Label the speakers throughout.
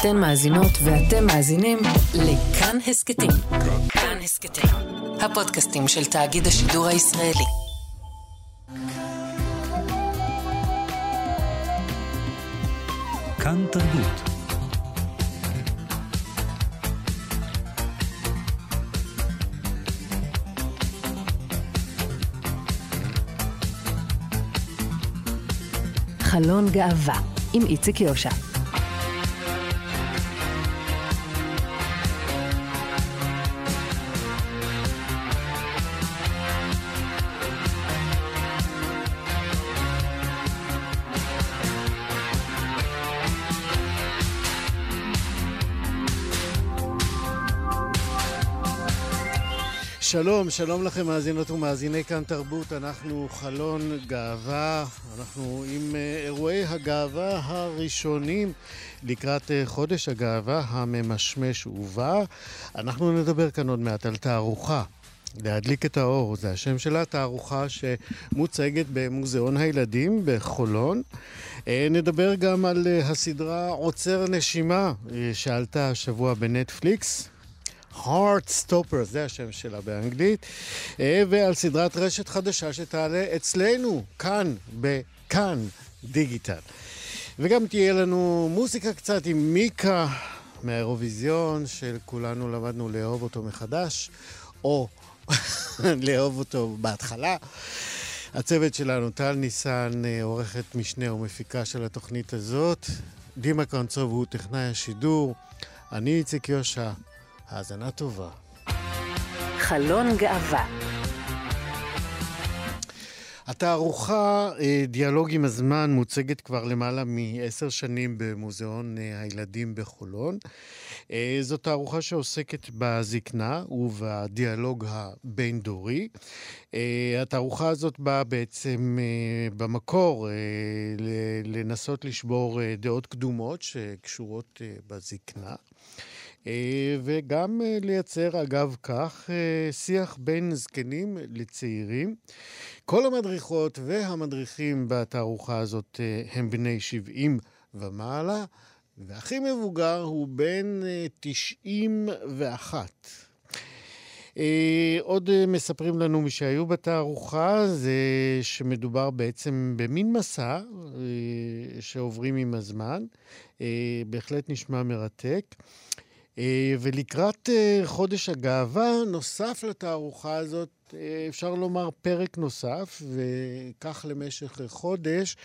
Speaker 1: אתן מאזינות ואתם מאזינים לכאן הסכתים. כאן הסכתים, הפודקאסטים של תאגיד השידור הישראלי.
Speaker 2: כאן תרבות.
Speaker 1: חלון גאווה עם איציק יושע.
Speaker 3: שלום, שלום לכם מאזינות ומאזיני כאן תרבות, אנחנו חלון גאווה, אנחנו עם אה, אירועי הגאווה הראשונים לקראת אה, חודש הגאווה הממשמש ובא. אנחנו נדבר כאן עוד מעט על תערוכה. להדליק את האור, זה השם שלה, תערוכה שמוצגת במוזיאון הילדים בחולון. אה, נדבר גם על הסדרה עוצר נשימה שעלתה השבוע בנטפליקס. Heart Stopper, זה השם שלה באנגלית, אה, ועל סדרת רשת חדשה שתעלה אצלנו, כאן, בכאן דיגיטל. וגם תהיה לנו מוזיקה קצת עם מיקה מהאירוויזיון, שכולנו למדנו לאהוב אותו מחדש, או לאהוב אותו בהתחלה. הצוות שלנו, טל ניסן, אה, עורכת משנה ומפיקה של התוכנית הזאת, דימה קרנצוב הוא טכנאי השידור, אני איציק יושע. האזנה טובה.
Speaker 1: חלון גאווה
Speaker 3: התערוכה אה, דיאלוג עם הזמן מוצגת כבר למעלה מעשר שנים במוזיאון אה, הילדים בחולון. אה, זו תערוכה שעוסקת בזקנה ובדיאלוג הבין-דורי. התערוכה הזאת באה בעצם במקור לנסות לשבור דעות קדומות שקשורות בזקנה. אה, וגם אה, לייצר, אגב כך, אה, שיח בין זקנים לצעירים. כל המדריכות והמדריכים בתערוכה הזאת הם בני 70 ומעלה, והכי מבוגר הוא בן 91. עוד מספרים לנו מי שהיו בתערוכה, זה שמדובר בעצם במין מסע שעוברים עם הזמן. בהחלט נשמע מרתק. אה, ולקראת אה, חודש הגאווה, נוסף לתערוכה הזאת, אה, אפשר לומר פרק נוסף, וכך למשך חודש,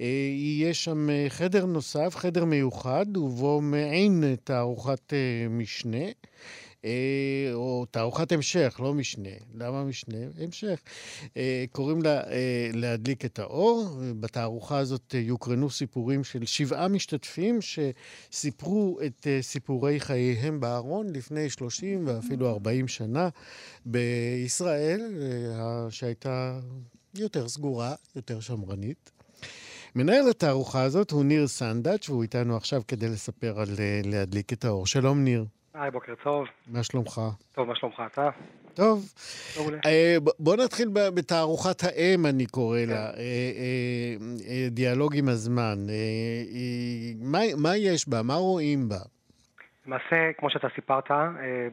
Speaker 3: יהיה שם חדר נוסף, חדר מיוחד, ובו מעין תערוכת משנה. אה, או תערוכת המשך, לא משנה. למה משנה? המשך. אה, קוראים לה אה, להדליק את האור. בתערוכה הזאת יוקרנו סיפורים של שבעה משתתפים שסיפרו את סיפורי חייהם בארון לפני 30 ואפילו 40 שנה בישראל, שהייתה יותר סגורה, יותר שמרנית. מנהל התערוכה הזאת הוא ניר סנדאץ', והוא איתנו עכשיו כדי לספר על להדליק את האור. שלום, ניר.
Speaker 4: היי, בוקר טוב.
Speaker 3: מה שלומך?
Speaker 4: טוב, מה שלומך אתה?
Speaker 3: טוב. אה, בוא נתחיל בתערוכת האם, אני קורא לה, כן. אה, אה, דיאלוג עם הזמן. מה יש בה? מה רואים בה?
Speaker 4: למעשה, כמו שאתה סיפרת,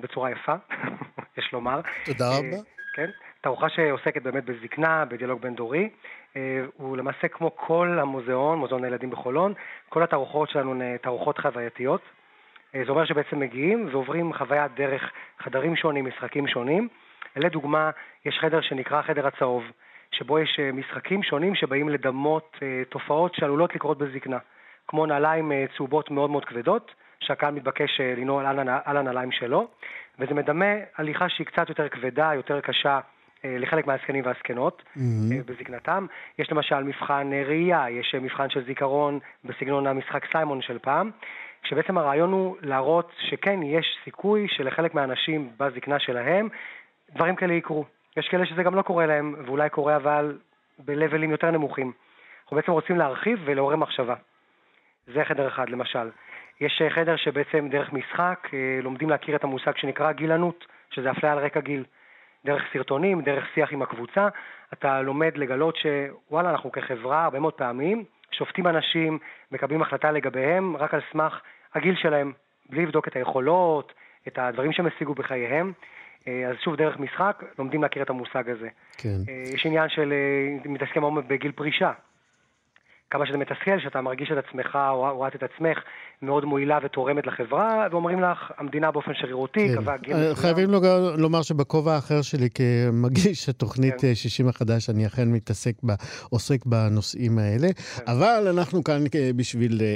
Speaker 4: בצורה יפה, יש לומר.
Speaker 3: תודה רבה.
Speaker 4: כן, תערוכה שעוסקת באמת בזקנה, בדיאלוג בין-דורי. הוא למעשה כמו כל המוזיאון, מוזיאון הילדים בחולון, כל התערוכות שלנו הן תערוכות חווייתיות. אה, זה אומר שבעצם מגיעים ועוברים חוויה דרך חדרים שונים, משחקים שונים. לדוגמה, יש חדר שנקרא חדר הצהוב, שבו יש אה, משחקים שונים שבאים לדמות אה, תופעות שעלולות לקרות בזקנה, כמו נעליים צהובות מאוד מאוד כבדות, שהקהל מתבקש לנעול על הנעליים שלו, וזה מדמה הליכה שהיא קצת יותר כבדה, יותר קשה לחלק מהזקנים והזקנות mm-hmm. בזקנתם. יש למשל מבחן ראייה, יש מבחן של זיכרון בסגנון המשחק סיימון של פעם, כשבעצם הרעיון הוא להראות שכן, יש סיכוי שלחלק מהאנשים בזקנה שלהם דברים כאלה יקרו. יש כאלה שזה גם לא קורה להם, ואולי קורה אבל בלבלים יותר נמוכים. אנחנו בעצם רוצים להרחיב ולעורר מחשבה. זה חדר אחד, למשל. יש חדר שבעצם דרך משחק אה, לומדים להכיר את המושג שנקרא גילנות, שזה אפליה על רקע גיל. דרך סרטונים, דרך שיח עם הקבוצה, אתה לומד לגלות שוואלה, אנחנו כחברה הרבה מאוד פעמים שופטים אנשים, מקבלים החלטה לגביהם רק על סמך הגיל שלהם, בלי לבדוק את היכולות, את הדברים שהם השיגו בחייהם. אה, אז שוב, דרך משחק, לומדים להכיר את המושג הזה.
Speaker 3: כן.
Speaker 4: אה, יש עניין של אה, מתעסקים מאוד בגיל פרישה. כמה שזה מתסכל, שאתה מרגיש את עצמך או או את את עצמך מאוד מועילה ותורמת לחברה, ואומרים לך, המדינה באופן שרירותי
Speaker 3: כן.
Speaker 4: קבעה גיל
Speaker 3: אה. חייבים לומר- לומר שבכובע האחר שלי כמגיש התוכנית
Speaker 4: כן.
Speaker 3: אה, 60 החדש, אני אכן מתעסק, ב, עוסק בנושאים האלה,
Speaker 4: כן.
Speaker 3: אבל אנחנו כאן אה, בשביל אה,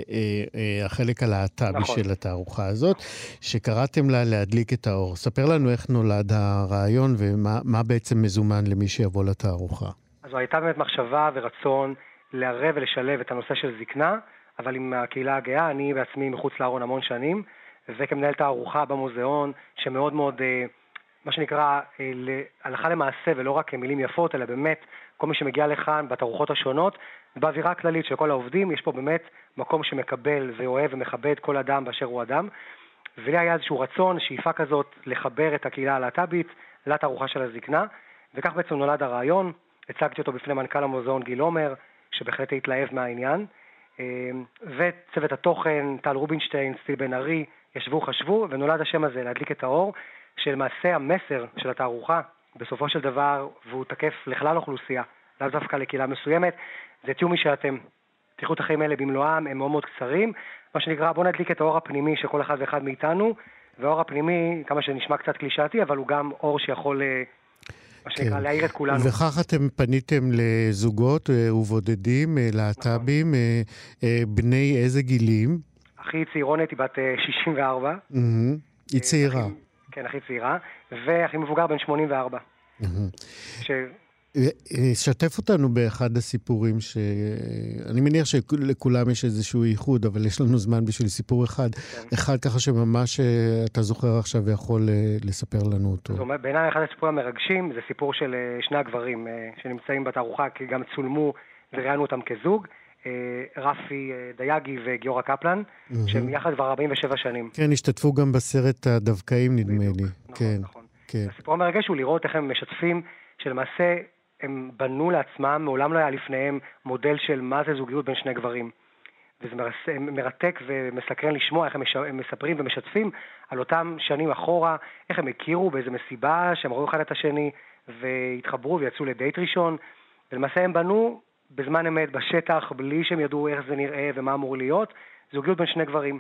Speaker 3: אה, החלק הלהט"בי
Speaker 4: נכון.
Speaker 3: של התערוכה הזאת, שקראתם לה להדליק את האור. ספר לנו איך נולד הרעיון ומה מה בעצם מזומן למי שיבוא לתערוכה.
Speaker 4: אז זו הייתה באמת מחשבה ורצון לערב ולשלב את הנושא של זקנה, אבל עם הקהילה הגאה, אני בעצמי מחוץ לארון המון שנים, וכמנהל תערוכה במוזיאון, שמאוד מאוד, אה, מה שנקרא, אה, הלכה למעשה, ולא רק מילים יפות, אלא באמת, כל מי שמגיע לכאן בתערוכות השונות, באווירה הכללית של כל העובדים, יש פה באמת מקום שמקבל ואוהב ומכבד כל אדם באשר הוא אדם. ולי היה איזשהו רצון, שאיפה כזאת, לחבר את הקהילה הלהט"בית לתערוכה של הזקנה, וכך בעצם נולד הרעיון. הצגתי אותו בפני מנכ"ל המוזיאון גיל עומר, שבהחלט התלהב מהעניין. אה, וצוות התוכן, טל רובינשטיין, סטיל בן ארי, ישבו, חשבו, ונולד השם הזה, להדליק את האור, שלמעשה המסר של התערוכה, בסופו של דבר, והוא תקף לכלל האוכלוסייה, לאו דווקא לקהילה מסוימת, זה תהיו מי שאתם. תיקחו את החיים האלה במלואם, הם מאוד מאוד קצרים. מה שנקרא, בואו נדליק את האור הפנימי של כל אחד ואחד מאיתנו, והאור הפנימי, כמה שנשמע קצת קלישאתי, אבל הוא גם אור שיכול, אה, מה שנקרא,
Speaker 3: כן.
Speaker 4: להאיר את כולנו.
Speaker 3: וכך אתם פניתם לזוגות אה, ובודדים, אה, להט"בים, אה, בני איזה גילים?
Speaker 4: הכי צעירונת היא בת אה, 64.
Speaker 3: מהמם. היא צעירה.
Speaker 4: הכי- כן, הכי צעירה. והכי מבוגר בן 84.
Speaker 3: מהמם.
Speaker 4: ש...
Speaker 3: שתף אותנו באחד הסיפורים ש... אני מניח שלכולם יש איזשהו ייחוד, אבל יש לנו זמן בשביל סיפור אחד.
Speaker 4: כן.
Speaker 3: אחד ככה שממש אה, אתה זוכר עכשיו ויכול אה, לספר לנו אותו.
Speaker 4: זאת אומרת, בעיניי אחד הסיפורים המרגשים זה סיפור של אה, שני הגברים שנמצאים בתערוכה, כי גם צולמו וראיינו אותם כזוג, רפי דייגי וגיורא קפלן, שהם יחד כבר 47 שנים.
Speaker 3: כן, השתתפו גם בסרט הדווקאים, נדמה לי.
Speaker 4: נכון,
Speaker 3: כן,
Speaker 4: נכון.
Speaker 3: כן.
Speaker 4: הסיפור המרגש הוא לראות איך הם משתפים, שלמעשה הם בנו לעצמם, מעולם לא היה לפניהם מודל של מה זה זוגיות בין שני גברים. וזה מרתק ומסקרן לשמוע איך הם, מספרים ומשתפים על אותם שנים אחורה, איך הם הכירו באיזה מסיבה, שהם ראו אחד את השני והתחברו ויצאו לדייט ראשון, ולמעשה הם בנו בזמן אמת, בשטח, בלי שהם ידעו איך זה נראה ומה אמור להיות, זוגיות בין שני גברים.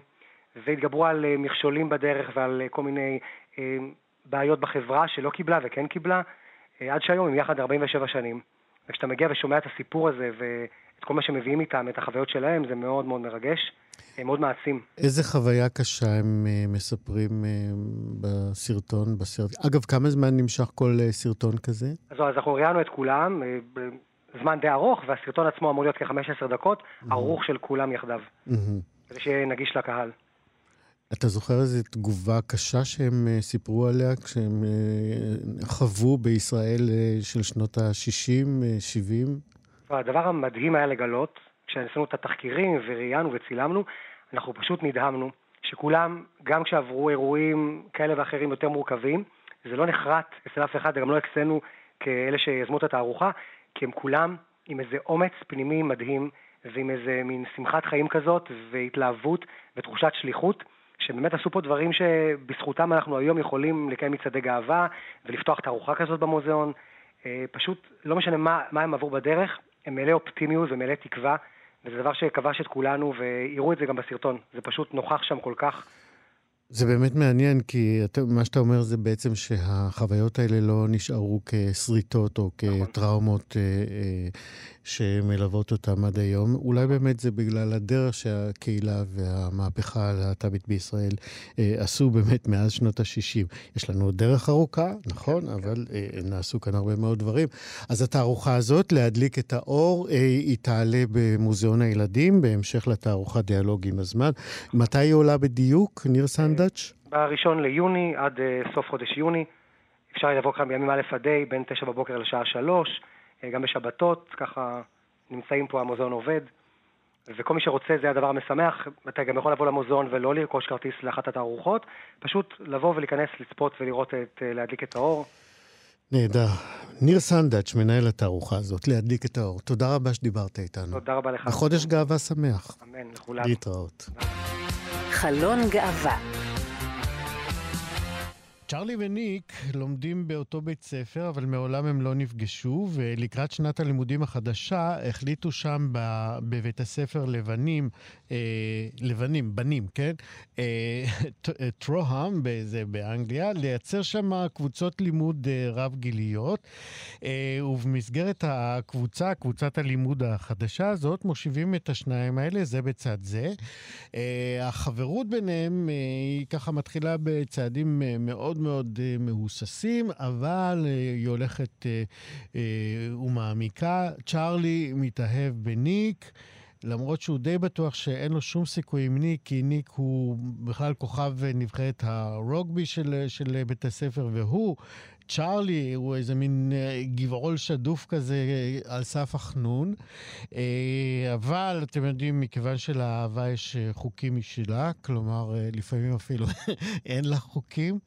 Speaker 4: והתגברו על אה, מכשולים בדרך ועל אה, כל מיני אה, בעיות בחברה שלא קיבלה וכן קיבלה, עד שהיום הם יחד 47 שנים. וכשאתה מגיע ושומע את הסיפור הזה ואת כל מה שמביאים איתם, את החוויות שלהם, זה מאוד מאוד מרגש, אה, מאוד מעצים.
Speaker 3: איזה חוויה קשה הם אה, מספרים אה, בסרטון, בסרט. אגב, כמה זמן נמשך כל אה, סרטון כזה?
Speaker 4: אז, אז אנחנו ראיינו את כולם אה, בזמן די ארוך, והסרטון עצמו אמור להיות כ-15 דקות, ערוך של כולם יחדיו,
Speaker 3: מהמם.
Speaker 4: כדי שיהיה נגיש לקהל.
Speaker 3: אתה זוכר איזו תגובה קשה שהם אה, סיפרו עליה כשהם אה, חוו בישראל אה, של שנות ה-60, 70?
Speaker 4: הדבר המדהים היה לגלות, כשעשינו את התחקירים וראיינו וצילמנו, אנחנו פשוט נדהמנו שכולם, גם כשעברו אירועים כאלה ואחרים יותר מורכבים, זה לא נחרט אצל אף אחד, וגם לא אצלנו כאלה שיזמו את התערוכה, כי הם כולם עם איזה אומץ פנימי מדהים, ועם איזה מין שמחת חיים כזאת, והתלהבות ותחושת שליחות, שבאמת עשו פה דברים שבזכותם אנחנו היום יכולים לקיים מצעדי גאווה ולפתוח תערוכה כזאת במוזיאון. אה, פשוט לא משנה מה, מה הם עברו בדרך, הם מלא אופטימיות ומלא תקווה, וזה דבר שכבש את כולנו, ויראו את זה גם בסרטון. זה פשוט נוכח שם כל כך.
Speaker 3: זה באמת מעניין, כי אתה, מה שאתה אומר זה בעצם שהחוויות האלה לא נשארו כסריטות או כטראומות אה, אה, שמלוות אותם עד היום. אולי באמת זה בגלל הדרך שהקהילה והמהפכה הלהט"בית בישראל אה, עשו באמת מאז שנות ה-60. יש לנו עוד דרך ארוכה, נכון, אבל אה, נעשו כאן הרבה מאוד דברים. אז התערוכה הזאת, להדליק את האור, אה, היא תעלה במוזיאון הילדים, בהמשך לתערוכת דיאלוג עם הזמן. מתי היא עולה בדיוק, ניר סנדאץ'?
Speaker 4: בראשון ליוני עד אה, סוף חודש יוני. אפשר לבוא כאן בימים א' עד ה', בין תשע בבוקר לשעה שלוש, אה, גם בשבתות, ככה נמצאים פה, המוזיאון עובד. וכל מי שרוצה, זה הדבר המשמח, אתה גם יכול לבוא למוזיאון ולא לרכוש כרטיס לאחת התערוכות, פשוט לבוא ולהיכנס, לצפות ולראות את, אה, להדליק את האור.
Speaker 3: נהדר. ניר סנדאץ', מנהל התערוכה הזאת, להדליק את האור. תודה רבה שדיברת איתנו.
Speaker 4: תודה רבה לך.
Speaker 3: וחודש גאווה שמח.
Speaker 4: אמן, לכולם.
Speaker 3: להתראות.
Speaker 1: חלון גאווה
Speaker 3: צ'רלי וניק לומדים באותו בית ספר, אבל מעולם הם לא נפגשו, ולקראת שנת הלימודים החדשה החליטו שם בבית הספר לבנים, אה, לבנים, בנים, כן? אה, טרוהאם, זה באנגליה, לייצר שם קבוצות לימוד אה, רב-גיליות, אה, ובמסגרת הקבוצה, קבוצת הלימוד החדשה הזאת, מושיבים את השניים האלה, זה בצד זה. אה, החברות ביניהם אה, היא ככה מתחילה בצעדים אה, מאוד מאוד uh, מהוססים, אבל uh, היא הולכת uh, ומעמיקה. צ'ארלי מתאהב בניק. למרות שהוא די בטוח שאין לו שום סיכוי עם ניק, כי ניק הוא בכלל כוכב נבחרת הרוגבי של, של בית הספר, והוא צ'ארלי הוא איזה מין אה, גבעול שדוף כזה אה, על סף החנון. אה, אבל אתם יודעים, מכיוון שלאהבה יש חוקים משלה, כלומר, לפעמים אפילו אין לה חוקים,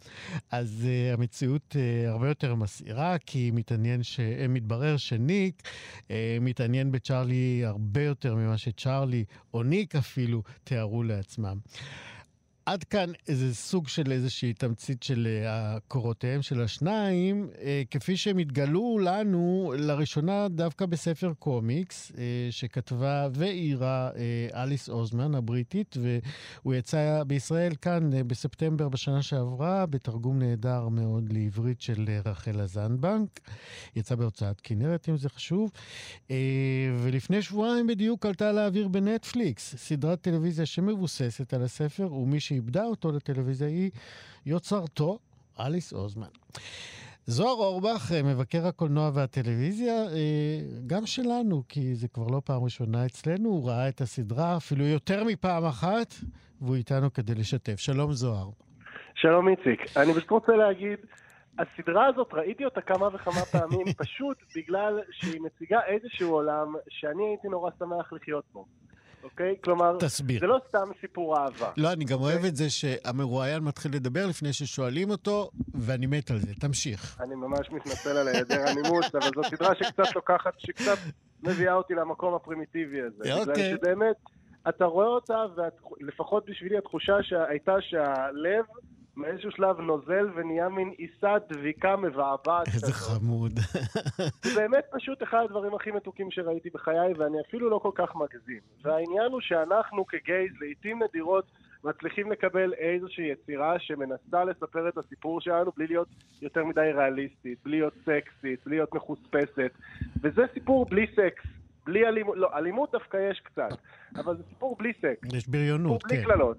Speaker 3: אז המציאות הרבה יותר מסעירה, כי מתעניין ש... מתברר שניק מתעניין בצ'ארלי הרבה יותר ממה שצ'ארלי, או ניק אפילו, תיארו לעצמם. עד כאן איזה סוג של איזושהי תמצית של uh, קורותיהם של השניים, uh, כפי שהם התגלו לנו לראשונה דווקא בספר קומיקס, uh, שכתבה ואיירה uh, אליס אוזמן הבריטית, והוא יצא בישראל כאן בספטמבר בשנה שעברה, בתרגום נהדר מאוד לעברית של uh, רחל זנדבנק. יצא בהוצאת כנרת, אם זה חשוב. ולפני שבועיים בדיוק עלתה לאוויר בנטפליקס, סדרת טלוויזיה שמבוססת על הספר, ומי ש... שאיבדה אותו לטלוויזיה היא יוצרתו, אליס אוזמן. זוהר אורבך, אה, מבקר הקולנוע והטלוויזיה, אה, גם שלנו, כי זה כבר לא פעם ראשונה אצלנו, הוא ראה את הסדרה אפילו יותר מפעם אחת, והוא איתנו כדי לשתף. שלום זוהר.
Speaker 2: שלום איציק. אני פשוט רוצה להגיד, הסדרה הזאת, ראיתי אותה כמה וכמה פעמים, פשוט בגלל שהיא מציגה איזשהו עולם שאני הייתי נורא שמח לחיות בו. אוקיי? כלומר,
Speaker 3: תסביר.
Speaker 2: זה לא סתם סיפור אהבה.
Speaker 3: לא, אני גם אוקיי? אוהב את זה שהמרואיין מתחיל לדבר לפני ששואלים אותו, ואני מת על זה. תמשיך.
Speaker 2: אני ממש מתנצל על היעדר הנימוס, אבל זו סדרה שקצת לוקחת, שקצת מביאה אותי למקום הפרימיטיבי הזה.
Speaker 3: אוקיי.
Speaker 2: בגלל שבאמת, אתה רואה אותה, ולפחות בשבילי התחושה הייתה שהלב... מאיזשהו שלב נוזל ונהיה מין עיסה דביקה מבעבעת.
Speaker 3: איזה חמוד.
Speaker 2: זה באמת פשוט אחד הדברים הכי מתוקים שראיתי בחיי, ואני אפילו לא כל כך מגזים. והעניין הוא שאנחנו כגייז, לעיתים נדירות, מצליחים לקבל איזושהי יצירה שמנסה לספר את הסיפור שלנו בלי להיות יותר מדי ריאליסטית, בלי להיות סקסית, בלי להיות מחוספסת. וזה סיפור בלי סקס. בלי אלימות, לא, אלימות דווקא יש קצת, אבל זה סיפור בלי סקס.
Speaker 3: יש בריונות,
Speaker 2: כן. בלי קללות.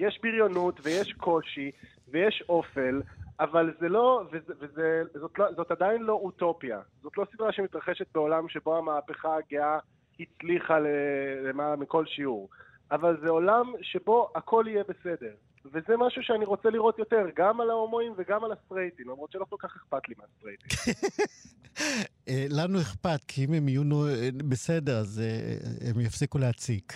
Speaker 2: יש בריונות ויש קושי ויש אופל, אבל זה לא, וזה, וזה, זאת, לא, עדיין לא אוטופיה. זאת לא סדרה שמתרחשת בעולם שבו המהפכה הגאה הצליחה למעלה מכל שיעור. אבל זה עולם שבו הכל יהיה בסדר. וזה משהו שאני רוצה לראות יותר, גם על ההומואים וגם על הסטרייטים, למרות שלא כל כך אכפת לי מהסטרייטים.
Speaker 3: אה, לנו אכפת, כי אם הם יהיו בסדר, אז אה, הם יפסיקו להציק.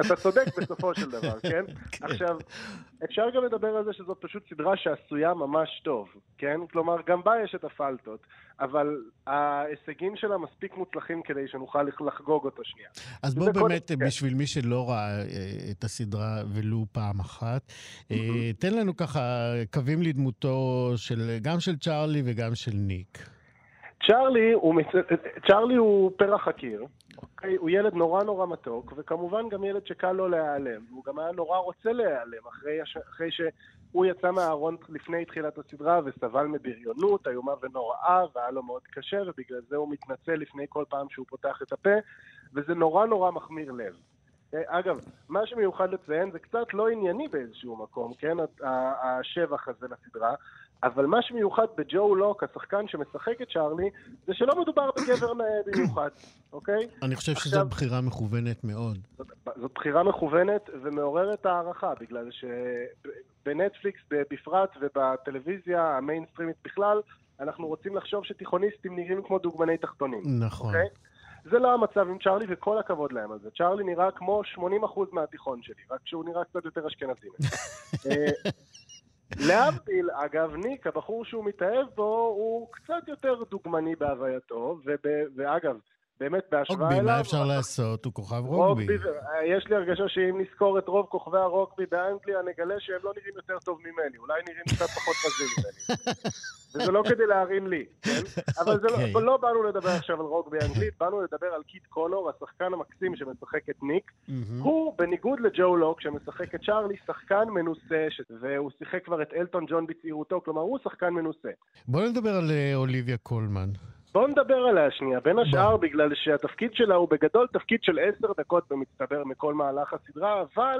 Speaker 2: אתה צודק בסופו של דבר, כן? כן? עכשיו, אפשר גם לדבר על זה שזאת פשוט סדרה שעשויה ממש טוב, כן? כלומר, גם בה יש את הפלטות, אבל ההישגים שלה מספיק מוצלחים כדי שנוכל לחגוג אותו שנייה.
Speaker 3: אז בוא באמת, כן. בשביל מי שלא ראה אה, את הסדרה ולו פעם אחת, אה, תן לנו ככה קווים לדמותו של, גם של צ'ארלי וגם של ניק.
Speaker 2: צ'ארלי הוא, מצ... צ'ארלי הוא פרח הקיר, אוקיי? הוא ילד נורא נורא מתוק, וכמובן גם ילד שקל לו להיעלם. הוא גם היה נורא רוצה להיעלם, אחרי, אחרי שהוא יצא מהארון לפני תחילת הסדרה וסבל מבריונות איומה ונוראה, והיה לו מאוד קשה, ובגלל זה הוא מתנצל לפני כל פעם שהוא פותח את הפה, וזה נורא נורא מחמיר לב. אגב, מה שמיוחד לציין זה קצת לא ענייני באיזשהו מקום, כן? השבח הזה לסדרה, אבל מה שמיוחד בג'ו לוק, השחקן שמשחק את צ'ארלי, זה שלא מדובר בגבר במיוחד, אוקיי?
Speaker 3: אני חושב עכשיו, שזו בחירה מכוונת מאוד.
Speaker 2: זאת, זאת בחירה מכוונת ומעוררת הערכה, בגלל שבנטפליקס בפרט ובטלוויזיה המיינסטרימית בכלל, אנחנו רוצים לחשוב שתיכוניסטים נראים כמו דוגמני תחתונים.
Speaker 3: נכון. אוקיי?
Speaker 2: זה לא המצב עם צ'ארלי, וכל הכבוד להם על זה. צ'ארלי נראה כמו 80% מהתיכון שלי, רק שהוא נראה קצת יותר אשכנזי. אה, להבדיל, אגב, ניק, הבחור שהוא מתאהב בו, הוא קצת יותר דוגמני בהווייתו, ואגב, באמת בהשוואה
Speaker 3: אליו...
Speaker 2: רוגבי,
Speaker 3: מה אפשר לעשות? הוא כוכב רוגבי.
Speaker 2: יש לי הרגשה שאם נזכור את רוב כוכבי הרוגבי באנגליה, נגלה שהם לא נראים יותר טוב ממני, אולי נראים קצת פחות רזים ממני. וזה לא כדי להרים לי, כן? אבל. לא, אוקיי. לא באנו לדבר עכשיו על רוגבי אנגלית, באנו לדבר על קיט קונור, השחקן המקסים שמשחק את ניק. הוא, בניגוד לג'ו לוק, שמשחק את צ'ארלי, שחקן מנוסה, ש... והוא שיחק כבר את אלטון ג'ון בצעירותו, כלומר הוא שחקן מנוסה.
Speaker 3: בוא נדבר על אה, אוליביה קולמן.
Speaker 2: בואו נדבר עליה שנייה, בין השאר בוא. בגלל שהתפקיד שלה הוא בגדול תפקיד של עשר דקות במצטבר מכל מהלך הסדרה, אבל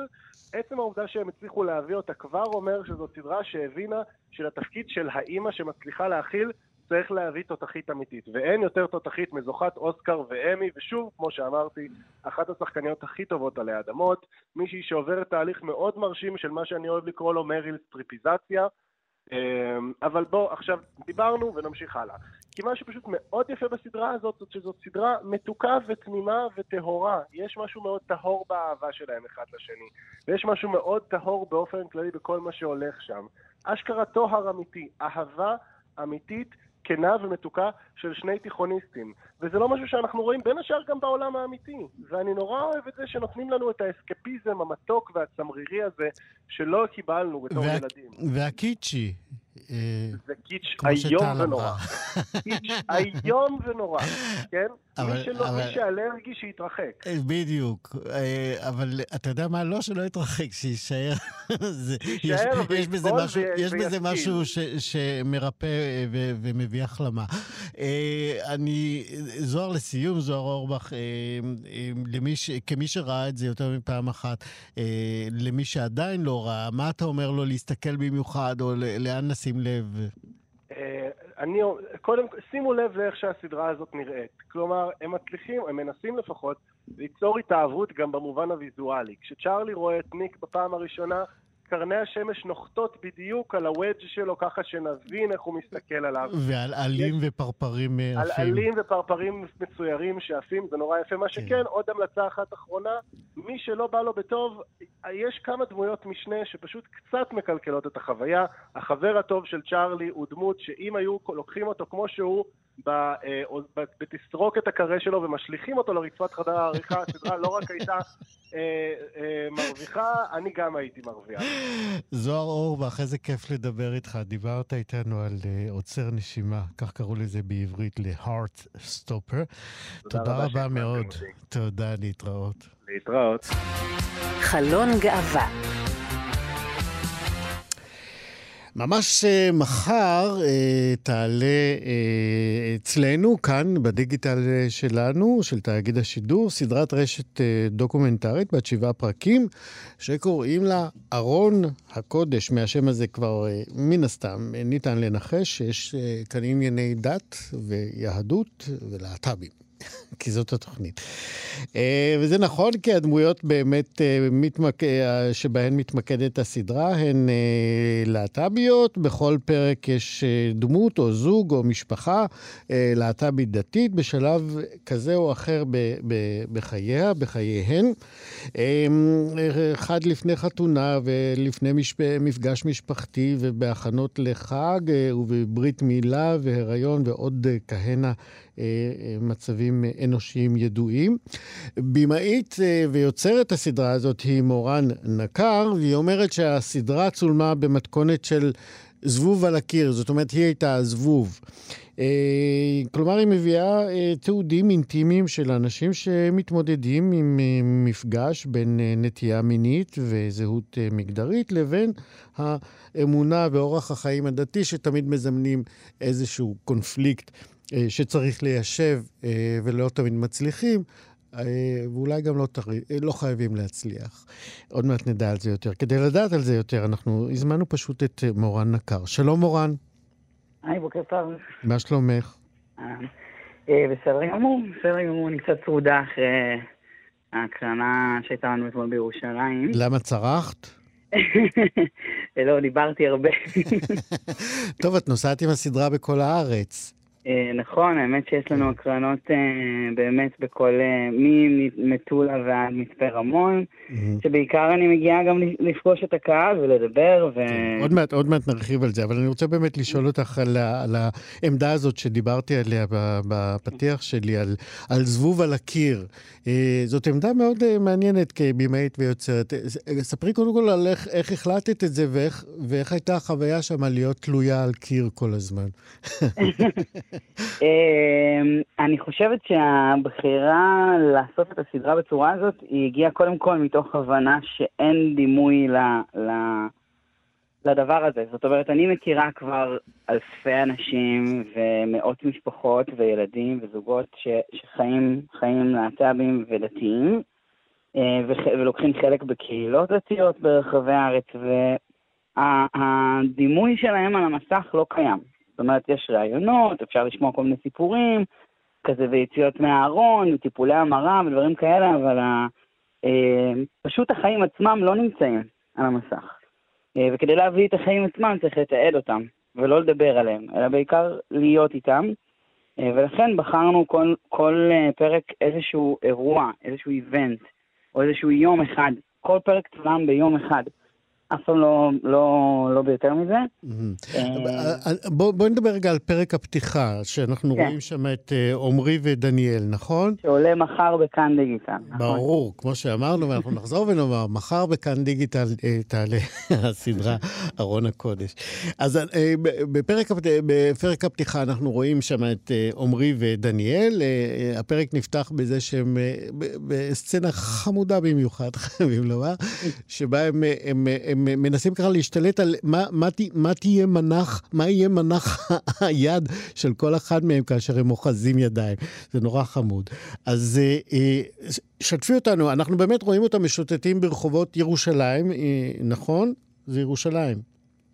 Speaker 2: עצם העובדה שהם הצליחו להביא אותה כבר אומר שזו סדרה שהבינה שלתפקיד של האימא שמצליחה להכיל צריך להביא תותחית אמיתית, ואין יותר תותחית מזוכת אוסקר ואמי, ושוב, כמו שאמרתי, אחת השחקניות הכי טובות עלי אדמות, מישהי שעוברת תהליך מאוד מרשים של מה שאני אוהב לקרוא לו מריל סטריפיזציה, אבל בואו, עכשיו דיברנו ונמשיך הלאה. כי מה שפשוט מאוד יפה בסדרה הזאת, זאת שזאת סדרה מתוקה ותמימה וטהורה. יש משהו מאוד טהור באהבה שלהם אחד לשני, ויש משהו מאוד טהור באופן כללי בכל מה שהולך שם. אשכרה טוהר אמיתי, אהבה אמיתית כנה ומתוקה של שני תיכוניסטים. וזה לא משהו שאנחנו רואים בין השאר גם בעולם האמיתי. ואני נורא אוהב את זה שנותנים לנו את האסקפיזם המתוק והצמרירי הזה שלא קיבלנו בתור וה... ילדים.
Speaker 3: והקיצ'י.
Speaker 2: אה, זה קיץ' איום ונורא. קיץ' איום ונורא, כן? אבל, מי, שלא, אבל... מי שאלרגי, שיתרחק.
Speaker 3: אה, בדיוק. אה, אבל אתה יודע מה? לא שלא יתרחק, שיישאר.
Speaker 2: שיישאר
Speaker 3: יש, יש בזה משהו, יש בזה משהו ש, שמרפא ו, ומביא החלמה. אני, זוהר לסיום, זוהר אורבך, למי ש, כמי שראה את זה יותר מפעם אחת, למי שעדיין לא ראה, מה אתה אומר לו להסתכל במיוחד, או לאן נשים לב?
Speaker 2: אה, אני, קודם, שימו לב לאיך שהסדרה הזאת נראית. כלומר, הם מצליחים, הם מנסים לפחות, ליצור התאהבות גם במובן הוויזואלי. כשצ'ארלי רואה את ניק בפעם הראשונה, קרני השמש נוחתות בדיוק על הוודג' שלו, ככה שנבין איך הוא מסתכל עליו.
Speaker 3: ועל עלים. ופרפרים עפים.
Speaker 2: על עלים ופרפרים מצוירים שעפים, זה נורא יפה. מה כן. שכן, עוד המלצה אחת אחרונה, מי שלא בא לו בטוב, יש כמה דמויות משנה שפשוט קצת מקלקלות את החוויה. החבר הטוב של צ'ארלי הוא דמות שאם היו לוקחים אותו כמו שהוא, אה, בתסרוק את הקרה שלו ומשליכים אותו לרצפת חדר העריכה, הסדרה לא רק הייתה אה, אה, מרוויחה, אני גם הייתי מרוויח.
Speaker 3: זוהר אורבך, איזה כיף לדבר איתך. דיברת איתנו על עוצר נשימה, כך קראו לזה בעברית, ל-heart stopper. תודה רבה מאוד. תודה, להתראות.
Speaker 2: להתראות.
Speaker 1: חלון גאווה
Speaker 3: ממש אה, מחר אה, תעלה אה, אצלנו, כאן, בדיגיטל שלנו, של תאגיד השידור, סדרת רשת דוקומנטרית בת שבעה פרקים, שקוראים לה ארון הקודש. מהשם הזה כבר, מן הסתם, ניתן לנחש שיש כאן ענייני דת ויהדות ולהט"בים. כי זאת התוכנית. אה, וזה נכון כי הדמויות באמת אה, מתמק... אה, שבהן מתמקדת הסדרה הן להט"ביות. בכל פרק יש דמות או זוג או משפחה להט"בית דתית בשלב כזה או אחר בחייה, בחייהן. אחד לפני חתונה ולפני משפ... מפגש משפחתי ובהכנות לחג ובברית מילה והיריון ועוד כהנה מצבים אנושיים ידועים. במאית אה, ויוצרת הסדרה הזאת היא מורן נקר, והיא אומרת שהסדרה צולמה במתכונת של זבוב על הקיר, זאת אומרת, היא הייתה הזבוב. אה, כלומר, היא מביאה אה, תיעודים אינטימיים של אנשים שמתמודדים עם מפגש בין נטייה מינית וזהות מגדרית לבין האמונה ואורח החיים הדתי, שתמיד מזמנים איזשהו קונפליקט שצריך ליישב ולא תמיד מצליחים. אה, ואולי גם לא, תר... אה, לא חייבים להצליח. עוד מעט נדע על זה יותר. כדי לדעת על זה יותר, אנחנו הזמנו פשוט את אה, מורן נקר. שלום מורן.
Speaker 5: היי, בוקר טוב.
Speaker 3: מה שלומך?
Speaker 5: בסדר גמור, בסדר גמור, אני קצת צרודה אחרי ההקרנה שהייתה לנו אתמול בירושלים.
Speaker 3: למה צרחת?
Speaker 5: לא, דיברתי הרבה.
Speaker 3: טוב, את נוסעת עם הסדרה בכל הארץ.
Speaker 5: אה, נכון, האמת שיש לנו הקרנות אה, באמת בכל, אה, ממטולה ועד מצפה רמון, שבעיקר אני מגיעה גם לפגוש את הקהל ולדבר. ו...
Speaker 3: כן, עוד מעט, עוד מעט נרחיב על זה, אבל אני רוצה באמת לשאול אותך על, על העמדה הזאת שדיברתי עליה בפתיח שלי, על, על זבוב על הקיר. זאת עמדה מאוד מעניינת כבימאית ויוצרת. ספרי קודם כל על איך, איך החלטת את זה ואיך, ואיך הייתה החוויה שם להיות תלויה על קיר כל הזמן.
Speaker 5: אמ, אני חושבת שהבחירה לעשות את הסדרה בצורה הזאת, היא הגיעה קודם כל מתוך הבנה שאין דימוי ל, ל, לדבר הזה. זאת אומרת, אני מכירה כבר אלפי אנשים ומאות משפחות וילדים וזוגות ש, שחיים חיים להט"בים ודתיים, אה, ולוקחים חלק בקהילות דתיות ברחבי הארץ, והדימוי שלהם על המסך לא קיים. זאת אומרת, יש ראיונות, אפשר לשמוע כל מיני סיפורים, כזה ויציאות מהארון, וטיפולי המרה ודברים כאלה, אבל ה, אה, פשוט החיים עצמם לא נמצאים על המסך. אה, וכדי להביא את החיים עצמם צריך לתעד אותם, ולא לדבר עליהם, אלא בעיקר להיות איתם. אה, ולכן בחרנו כל, כל אה, פרק איזשהו אירוע, איזשהו איבנט, או איזשהו יום אחד. כל פרק צולם ביום אחד. אף פעם לא, לא, לא ביותר מזה.
Speaker 3: אה, בואי נדבר רגע על פרק הפתיחה, שאנחנו כן. רואים שם את אה, עמרי ודניאל, נכון?
Speaker 5: שעולה מחר בכאן דיגיטל. נכון.
Speaker 3: ברור, כמו שאמרנו, ואנחנו נחזור ונאמר, מחר בכאן דיגיטל אה, תעלה הסדרה ארון הקודש. אז בפרק, בפרק הפתיחה אנחנו רואים שם את עמרי ודניאל. הפרק נפתח בזה שהם בסצנה חמודה במיוחד, חייבים לומר, שבה הם, הם, הם הם מנסים ככה להשתלט על מה, מה, מה תהיה מנח, מה יהיה מנח היד של כל אחד מהם כאשר הם אוחזים ידיים. זה נורא חמוד. אז אה, אה, שתפי אותנו, אנחנו באמת רואים אותם משוטטים ברחובות ירושלים, אה, נכון? זה ירושלים.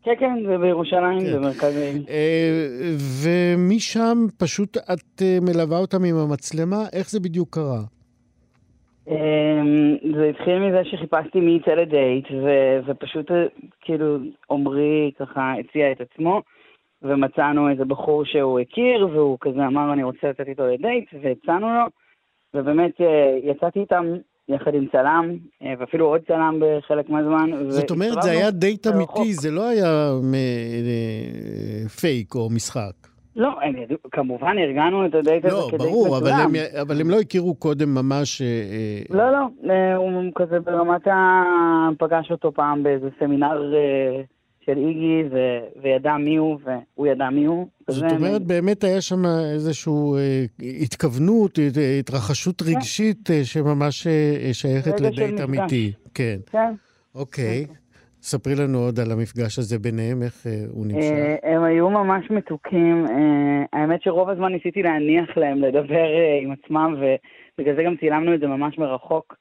Speaker 5: כן, כן, זה בירושלים, כן. במרכז...
Speaker 3: ומשם פשוט את מלווה אותם עם המצלמה, איך זה בדיוק קרה?
Speaker 5: אמ, זה התחיל מזה שחיפשתי מי יצא לדייט, ו- ופשוט כאילו עמרי ככה הציע את עצמו, ומצאנו איזה בחור שהוא הכיר, והוא כזה אמר אני רוצה לצאת איתו לדייט, והצענו לו, ובאמת אה, יצאתי איתם יחד עם צלם, אה, ואפילו עוד צלם בחלק מהזמן.
Speaker 3: זאת אומרת, זה היה דייט אמיתי, זה לא היה פייק או משחק.
Speaker 5: לא, הם ידעו, כמובן ארגנו את הדייט הזה
Speaker 3: לא, כדייט מצולם. לא, ברור, אבל הם לא הכירו קודם ממש... אה,
Speaker 5: אה, לא, לא, אה, הוא כזה ברמת ה... פגש אותו פעם באיזה סמינר של איגי, ו... וידע מי הוא, והוא ידע מי הוא.
Speaker 3: זאת אומרת, אני... באמת היה שם איזושהי התכוונות, התרחשות כן. רגשית שממש שייכת לדייט אמיתי. כן. כן. אוקיי. Okay. ספרי לנו עוד על המפגש הזה ביניהם, איך אה, הוא נמשך. אה,
Speaker 5: הם היו ממש מתוקים. אה, האמת שרוב הזמן ניסיתי להניח להם לדבר עם עצמם, ובגלל זה גם צילמנו את זה ממש מרחוק,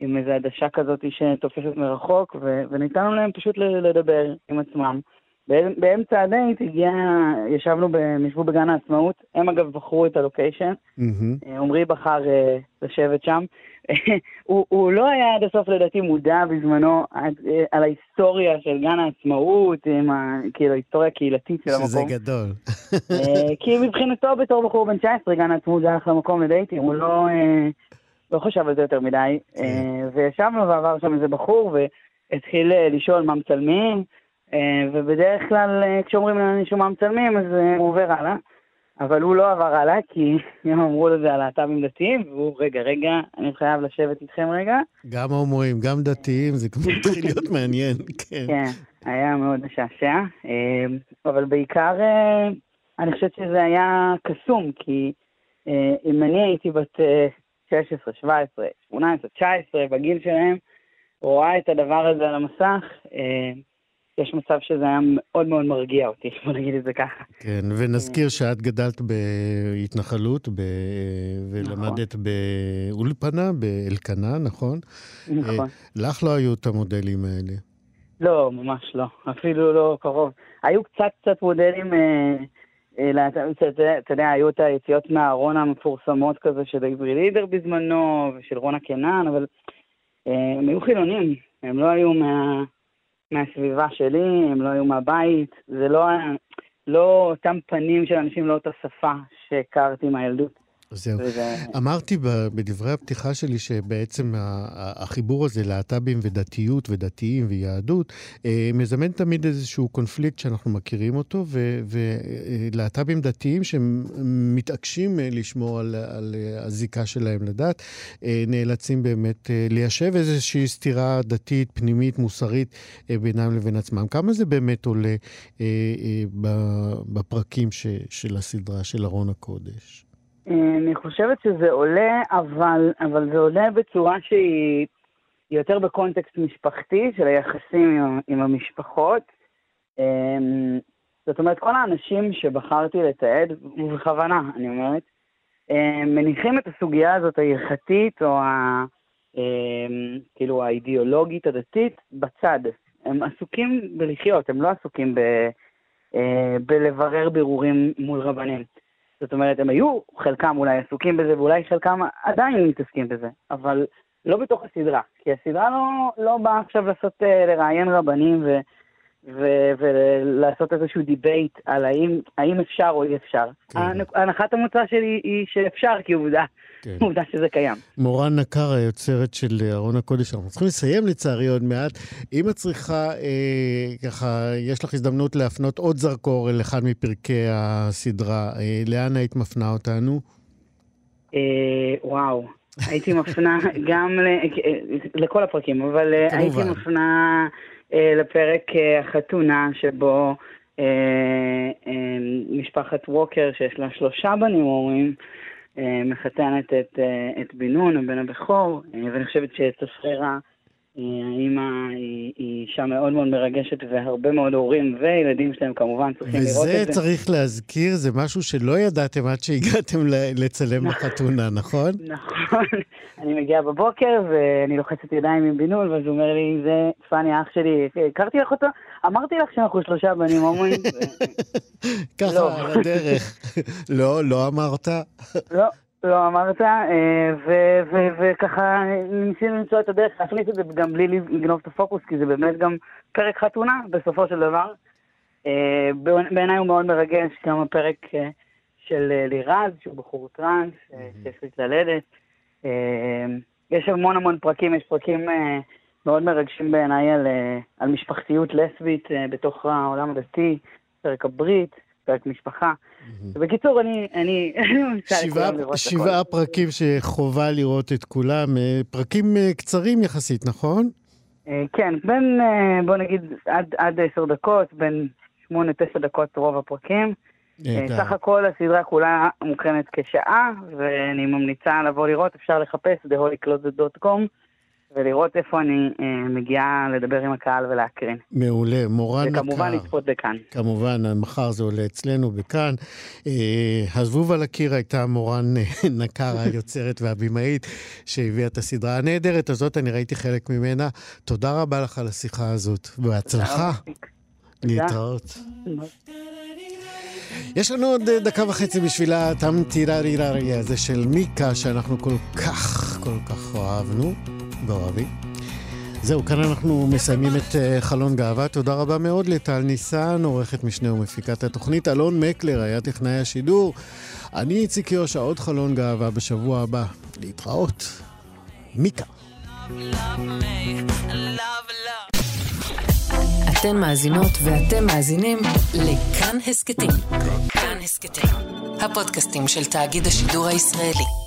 Speaker 5: עם איזו עדשה כזאת שתופסת מרחוק, וניתנו להם פשוט לדבר עם עצמם. באמצע הדייט הגיע, ישבנו, הם ישבו בגן העצמאות, הם אגב בחרו את הלוקיישן, עמרי בחר לשבת שם. הוא, לא היה עד הסוף לדעתי מודע בזמנו על, על ההיסטוריה של גן העצמאות, כאילו ההיסטוריה הקהילתית של המקום.
Speaker 3: שזה גדול.
Speaker 5: אה, כי מבחינתו בתור בחור בן 19, גן העצמאות זה אחלה מקום לדייטים, הוא לא, אה, לא חשב על זה יותר מדי. כן. אה, וישבנו ועבר שם איזה בחור והתחיל לשאול מה מצלמים, ובדרך כלל כשאומרים לנו מה מצלמים אז הוא עובר הלאה. אבל הוא לא עבר הלאה, כי הם אמרו לזה על להט"בים דתיים, והוא, רגע, רגע, אני חייב לשבת איתכם רגע.
Speaker 3: גם הומואים, גם דתיים, זה כבר מתחיל להיות מעניין, כן.
Speaker 5: כן, היה מאוד משעשע, אבל בעיקר, אה, אני חושבת שזה היה קסום, כי אה, אם אני הייתי בת 16, 17, 18, 19, בגיל שלהם, רואה את הדבר הזה על המסך, אה, יש מצב שזה היה מאוד מאוד מרגיע אותי, בוא נגיד את זה ככה.
Speaker 3: כן, ונזכיר שאת גדלת בהתנחלות ב... ולמדת נכון. באולפנה, באלקנה, נכון?
Speaker 5: נכון. אה,
Speaker 3: לך לא היו את המודלים האלה.
Speaker 5: לא, ממש לא, אפילו לא קרוב. היו קצת קצת מודלים, אה, אה, אתה יודע, היו את היציאות מהארון המפורסמות כזה של עברי לידר בזמנו, ושל רונה קנן, אבל הם היו חילונים, הם לא היו מה... מהסביבה שלי, הם לא היו מהבית, זה לא. לא אותם פנים של אנשים, לא אותה שפה שהכרתי מהילדות.
Speaker 3: זהו. אמרתי בדברי הפתיחה שלי שבעצם החיבור הזה, להט"בים ודתיות ודתיים ויהדות, אה, מזמן תמיד איזשהו קונפליקט שאנחנו מכירים אותו, ולהט"בים דתיים שמתעקשים אה, לשמור על, על הזיקה שלהם לדת, אה, נאלצים באמת ליישב איזושהי סתירה דתית, פנימית, מוסרית בינם לבין עצמם. כמה זה באמת עולה בפרקים של הסדרה של ארון הקודש?
Speaker 5: אני חושבת שזה עולה, אבל, אבל זה עולה בצורה שהיא יותר בקונטקסט משפחתי של היחסים עם, עם המשפחות. אמ, זאת אומרת, כל האנשים שבחרתי לתעד, ובכוונה, אני אומרת, מניחים את הסוגיה הזאת ההלכתית או ה, כאילו האידיאולוגית הדתית בצד. הם עסוקים בלחיות, הם לא עסוקים ב, אה, בלברר בירורים מול רבנים. זאת אומרת, הם היו חלקם אולי עסוקים בזה, ואולי חלקם עדיין מתעסקים בזה, אבל לא בתוך הסדרה. כי הסדרה לא, לא באה עכשיו לעשות, אה, לראיין רבנים ו, ו, ולעשות איזשהו debate על האם, האם אפשר או אי אפשר. כן. הנחת המוצא שלי היא שאפשר, כי עובדה. כן. עובדה שזה קיים.
Speaker 3: מורן נקר, היוצרת של ארון הקודש, אנחנו צריכים לסיים לצערי עוד מעט. אם את צריכה, אה, ככה, יש לך הזדמנות להפנות עוד זרקור אל אחד מפרקי הסדרה, אה, לאן היית מפנה אותנו?
Speaker 5: אה, וואו, הייתי מפנה גם ל, אה, לכל הפרקים, אבל אה, כמובן. הייתי מפנה לפרק אה, החתונה, שבו אה, אה, משפחת ווקר, שיש לה שלושה בנים הורים, אה, מחתנת את, אה, את בן נון, הבן הבכור, אה, ואני חושבת שצפרירה, האימא היא, היא אישה מאוד מאוד מרגשת, והרבה מאוד הורים וילדים שלהם כמובן צריכים לראות את
Speaker 3: זה. וזה צריך להזכיר, זה משהו שלא ידעתם עד שהגעתם לצלם נכון. בחתונה, נכון?
Speaker 5: נכון. אני מגיעה בבוקר ואני לוחצת ידיים עם בן נון, ואז הוא אומר לי, זה פאני אח שלי, הכרתי לך אותו? אמרתי לך שאנחנו שלושה בנים הומואים.
Speaker 3: ככה, לא. על הדרך. לא, לא אמרת?
Speaker 5: לא. לא אמרת, אה, וככה ניסינו למצוא את הדרך להכניס את זה גם בלי לגנוב את הפוקוס, כי זה באמת גם פרק חתונה בסופו של דבר. אה, בעיניי הוא מאוד מרגש, גם הפרק אה, של לירז, שהוא בחור טראנס, שהחליט ללדת. יש המון המון פרקים, יש פרקים מאוד מרגשים בעיניי על, על משפחתיות לסבית בתוך העולם הדתי, פרק הברית, פרק משפחה. בקיצור, אני, אני,
Speaker 3: אני לכולם לראות שבעה שבעה פרקים שחובה לראות את כולם, אה, פרקים אה, קצרים יחסית, נכון?
Speaker 5: אה, כן, בין, בוא נגיד, עד, עד עשר דקות, בין שמונה, תשע דקות רוב הפרקים. סך הכל הסדרה כולה מוקרנת כשעה, ואני ממליצה לבוא לראות, אפשר לחפש ב-holycloset.com. ולראות איפה אני אה, מגיעה לדבר עם הקהל ולהקרין.
Speaker 3: מעולה, מורן
Speaker 5: נקר. וכמובן לצפות בכאן.
Speaker 3: כמובן, מחר זה עולה אצלנו בכאן. אה, הזבוב על הקיר הייתה מורן אה, נקר, היוצרת והבימאית, שהביאה את הסדרה הנהדרת הזאת, אני ראיתי חלק ממנה. תודה רבה לך על השיחה הזאת, בהצלחה. להתראות. יש לנו עוד אה, דקה וחצי בשביל הטם טירריררי הזה של מיקה, שאנחנו כל כך, כל כך אוהבנו. ואוהבים. זהו, כאן אנחנו מסיימים את uh, חלון גאווה. תודה רבה מאוד לטל ניסן, עורכת משנה ומפיקת התוכנית. אלון מקלר היה טכנאי השידור. אני איציק יושע, עוד חלון גאווה בשבוע הבא. להתראות. מיקה.
Speaker 1: אתן מאזינות ואתם מאזינים לכאן הסכתים. כאן הסכתים, הפודקאסטים של תאגיד השידור הישראלי.